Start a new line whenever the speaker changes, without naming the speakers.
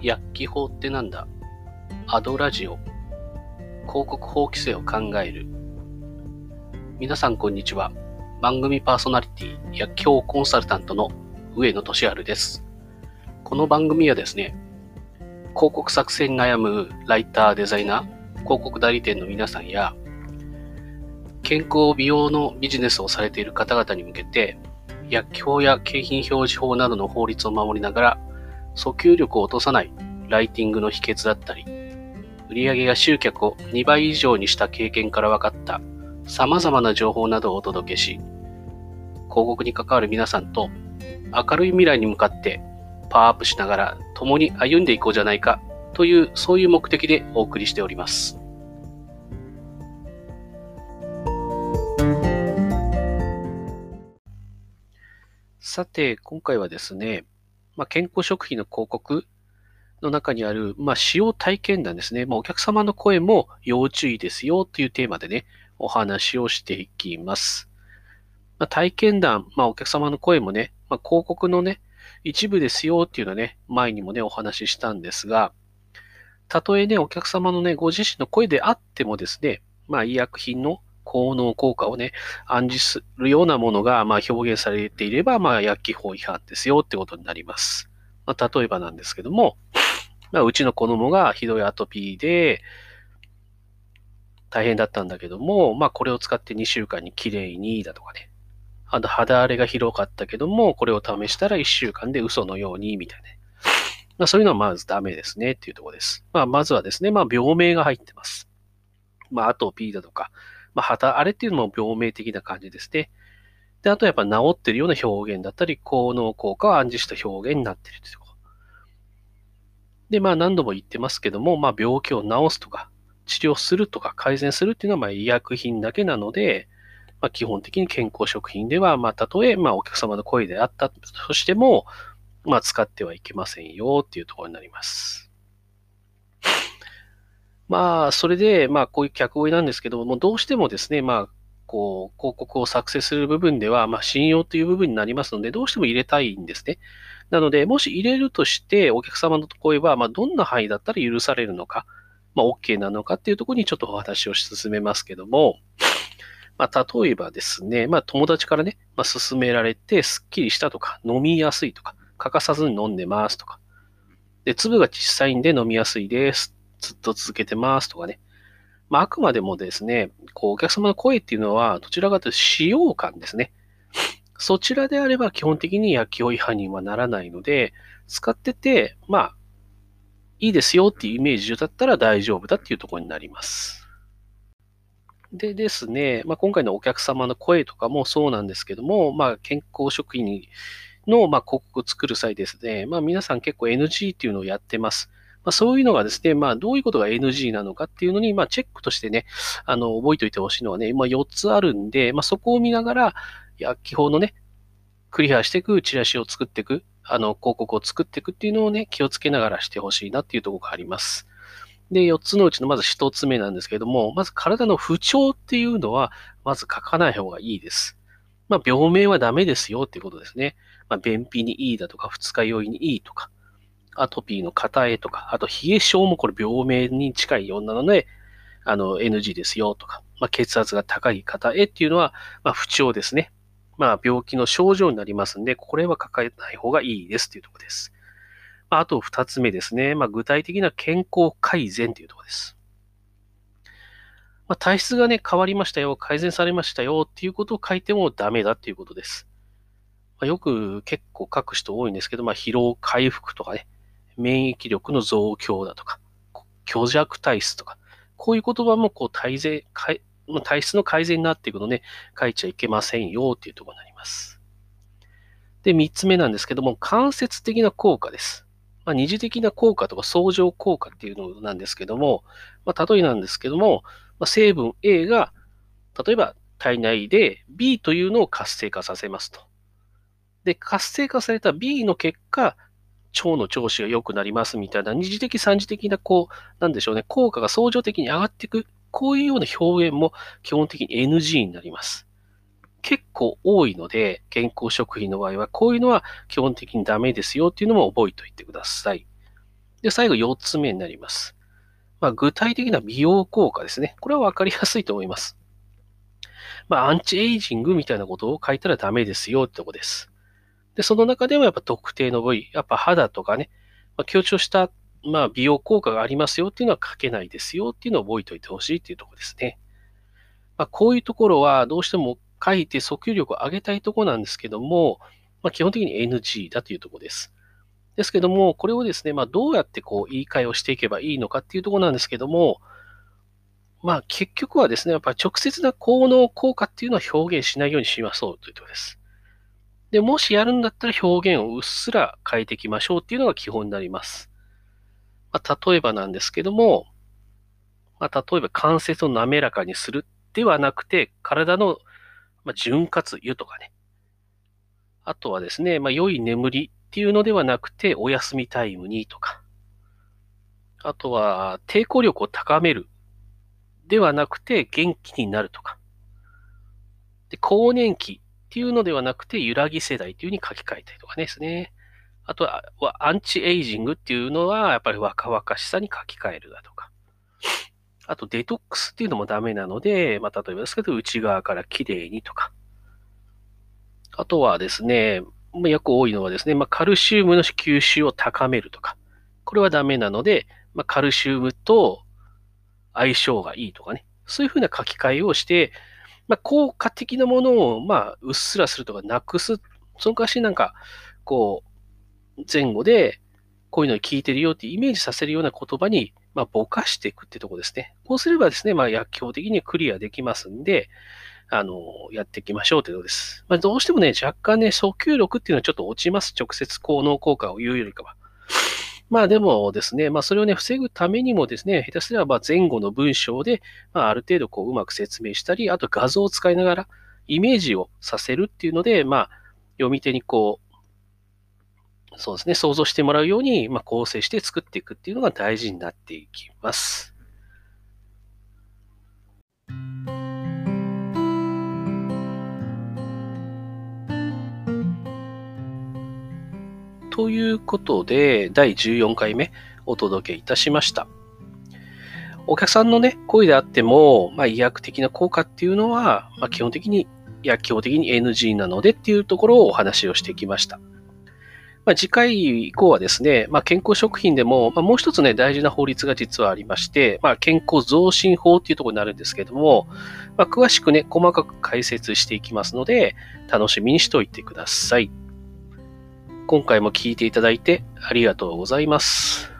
薬機法ってなんだ？アドラジオ。広告法規制を考える。皆さんこんにちは。番組パーソナリティ薬機法コンサルタントの上野俊治です。この番組はですね広告作成に悩むライターデザイナー広告代理店の皆さんや健康美容のビジネスをされている方々に向けて薬機法や景品表示法などの法律を守りながら訴求力を落とさないライティングの秘訣だったり、売上や集客を2倍以上にした経験から分かった様々な情報などをお届けし、広告に関わる皆さんと明るい未来に向かってパワーアップしながら共に歩んでいこうじゃないかというそういう目的でお送りしております。さて、今回はですね、まあ、健康食品の広告の中にある、まあ、使用体験談ですね。まあ、お客様の声も要注意ですよというテーマでね、お話をしていきます。まあ、体験談、まあ、お客様の声もね、まあ、広告のね、一部ですよっていうのはね、前にもね、お話ししたんですが、たとえね、お客様のね、ご自身の声であってもですね、まあ、医薬品の効能効果をね、暗示するようなものが、まあ、表現されていれば、まあ、薬機法違反ですよってことになります。まあ、例えばなんですけども、まあ、うちの子供がひどいアトピーで、大変だったんだけども、まあ、これを使って2週間にきれいにだとかね。あと、肌荒れがひどかったけども、これを試したら1週間で嘘のように、みたいな。まあ、そういうのはまずダメですねっていうところです。まあ、まずはですね、まあ、病名が入ってます。まあ、アトピーだとか、まあ、肌荒れっていうのも病名的な感じですね。で、あとやっぱ治ってるような表現だったり、効能効果を暗示した表現になっているということ。で、まあ何度も言ってますけども、まあ病気を治すとか、治療するとか改善するっていうのはまあ医薬品だけなので、まあ基本的に健康食品では、まあたとえまあお客様の声であったとしても、まあ使ってはいけませんよっていうところになります。まあ、それで、まあ、こういう客追いなんですけども、どうしてもですね、まあ、こう、広告を作成する部分では、まあ、信用という部分になりますので、どうしても入れたいんですね。なので、もし入れるとして、お客様の声は、まあ、どんな範囲だったら許されるのか、まあ、OK なのかっていうところにちょっとお話を進めますけども、まあ、例えばですね、まあ、友達からね、まあ、勧められて、すっきりしたとか、飲みやすいとか、欠かさずに飲んでますとか、で、粒が小さいんで飲みやすいですずっと続けてますとかね。まあ、あくまでもですね、こう、お客様の声っていうのは、どちらかというと使用感ですね。そちらであれば基本的に薬用違反にはならないので、使ってて、まあ、いいですよっていうイメージだったら大丈夫だっていうところになります。でですね、まあ、今回のお客様の声とかもそうなんですけども、まあ、健康食品の、まあ、広告を作る際ですね、まあ、皆さん結構 NG っていうのをやってます。まあ、そういうのがですね、まあ、どういうことが NG なのかっていうのに、まあ、チェックとしてね、あの、覚えておいてほしいのはね、まあ、4つあるんで、まあ、そこを見ながら、薬機法のね、クリアしていくチラシを作っていく、あの、広告を作っていくっていうのをね、気をつけながらしてほしいなっていうところがあります。で、4つのうちのまず1つ目なんですけれども、まず体の不調っていうのは、まず書かない方がいいです。まあ、病名はダメですよっていうことですね。まあ、便秘にいいだとか、二日酔いにいいとか、アトピーの型絵とか、あと冷え症もこれ病名に近いようなので、あの、NG ですよとか、まあ、血圧が高い方へっていうのは、まあ、不調ですね。まあ、病気の症状になりますんで、これは抱えない方がいいですというところです。まあ、あと二つ目ですね。まあ、具体的な健康改善というところです。まあ、体質がね、変わりましたよ、改善されましたよっていうことを書いてもダメだっていうことです。ま、よく結構書く人多いんですけど、まあ、疲労回復とかね、免疫力の増強だとか、虚弱体質とか、こういう言葉もこう体制体質の改善になっていくので、書いちゃいけませんよっていうところになります。で、三つ目なんですけども、間接的な効果です。まあ、二次的な効果とか相乗効果っていうのなんですけども、まあ、例えなんですけども、まあ、成分 A が、例えば体内で B というのを活性化させますと。で、活性化された B の結果、腸の調子が良くなりますみたいな、二次的、三次的な、こう、なんでしょうね、効果が相乗的に上がっていく、こういうような表現も基本的に NG になります。結構多いので、健康食品の場合は、こういうのは基本的にダメですよっていうのも覚えておいてください。で、最後4つ目になります。まあ、具体的な美容効果ですね。これはわかりやすいと思います。まあ、アンチエイジングみたいなことを書いたらダメですよってとこです。で、その中でもやっぱ特定の部位、やっぱ肌とかね、まあ、強調した、まあ、美容効果がありますよっていうのは書けないですよっていうのを覚えておいてほしいっていうところですね。まあ、こういうところはどうしても書いて訴求力を上げたいところなんですけども、まあ、基本的に NG だというところです。ですけども、これをですね、まあ、どうやってこう言い換えをしていけばいいのかっていうところなんですけども、まあ結局はですね、やっぱり直接な効能効果っていうのは表現しないようにしましょうというところです。で、もしやるんだったら表現をうっすら変えていきましょうっていうのが基本になります。まあ、例えばなんですけども、まあ、例えば関節を滑らかにするではなくて、体の、ま潤滑油とかね。あとはですね、まあ、良い眠りっていうのではなくて、お休みタイムにとか。あとは、抵抗力を高めるではなくて元気になるとか。で、更年期っていうのではなくて揺らぎ世代っていうふうに書き換えたりとかですね。あとは、アンチエイジングっていうのは、やっぱり若々しさに書き換えるだとか。あと、デトックスっていうのもダメなので、まあ、例えばですけど、内側から綺麗にとか。あとはですね、よく多いのはですね、まあ、カルシウムの吸収を高めるとか。これはダメなので、まあ、カルシウムと相性がいいとかね、そういうふうな書き換えをして、まあ、効果的なものを、まあ、うっすらするとかなくす。そのかしなんか、こう、前後で、こういうのに聞いてるよってイメージさせるような言葉に、まあ、ぼかしていくってとこですね。こうすればですね、まあ、薬莢的にクリアできますんで、あの、やっていきましょうということです。まあ、どうしてもね、若干ね、訴求力っていうのはちょっと落ちます。直接効能効果を言うよりかは。まあでもですね、まあそれをね、防ぐためにもですね、下手すればま前後の文章で、まあある程度こううまく説明したり、あと画像を使いながらイメージをさせるっていうので、まあ読み手にこう、そうですね、想像してもらうように、まあ、構成して作っていくっていうのが大事になっていきます。ということで、第14回目お届けいたしました。お客さんのね、声であっても、まあ、医薬的な効果っていうのは、まあ、基本的に、薬基本的に NG なのでっていうところをお話をしてきました。まあ、次回以降はですね、まあ、健康食品でも、まあ、もう一つね、大事な法律が実はありまして、まあ、健康増進法っていうところになるんですけども、まあ、詳しくね、細かく解説していきますので、楽しみにしておいてください。今回も聞いていただいてありがとうございます。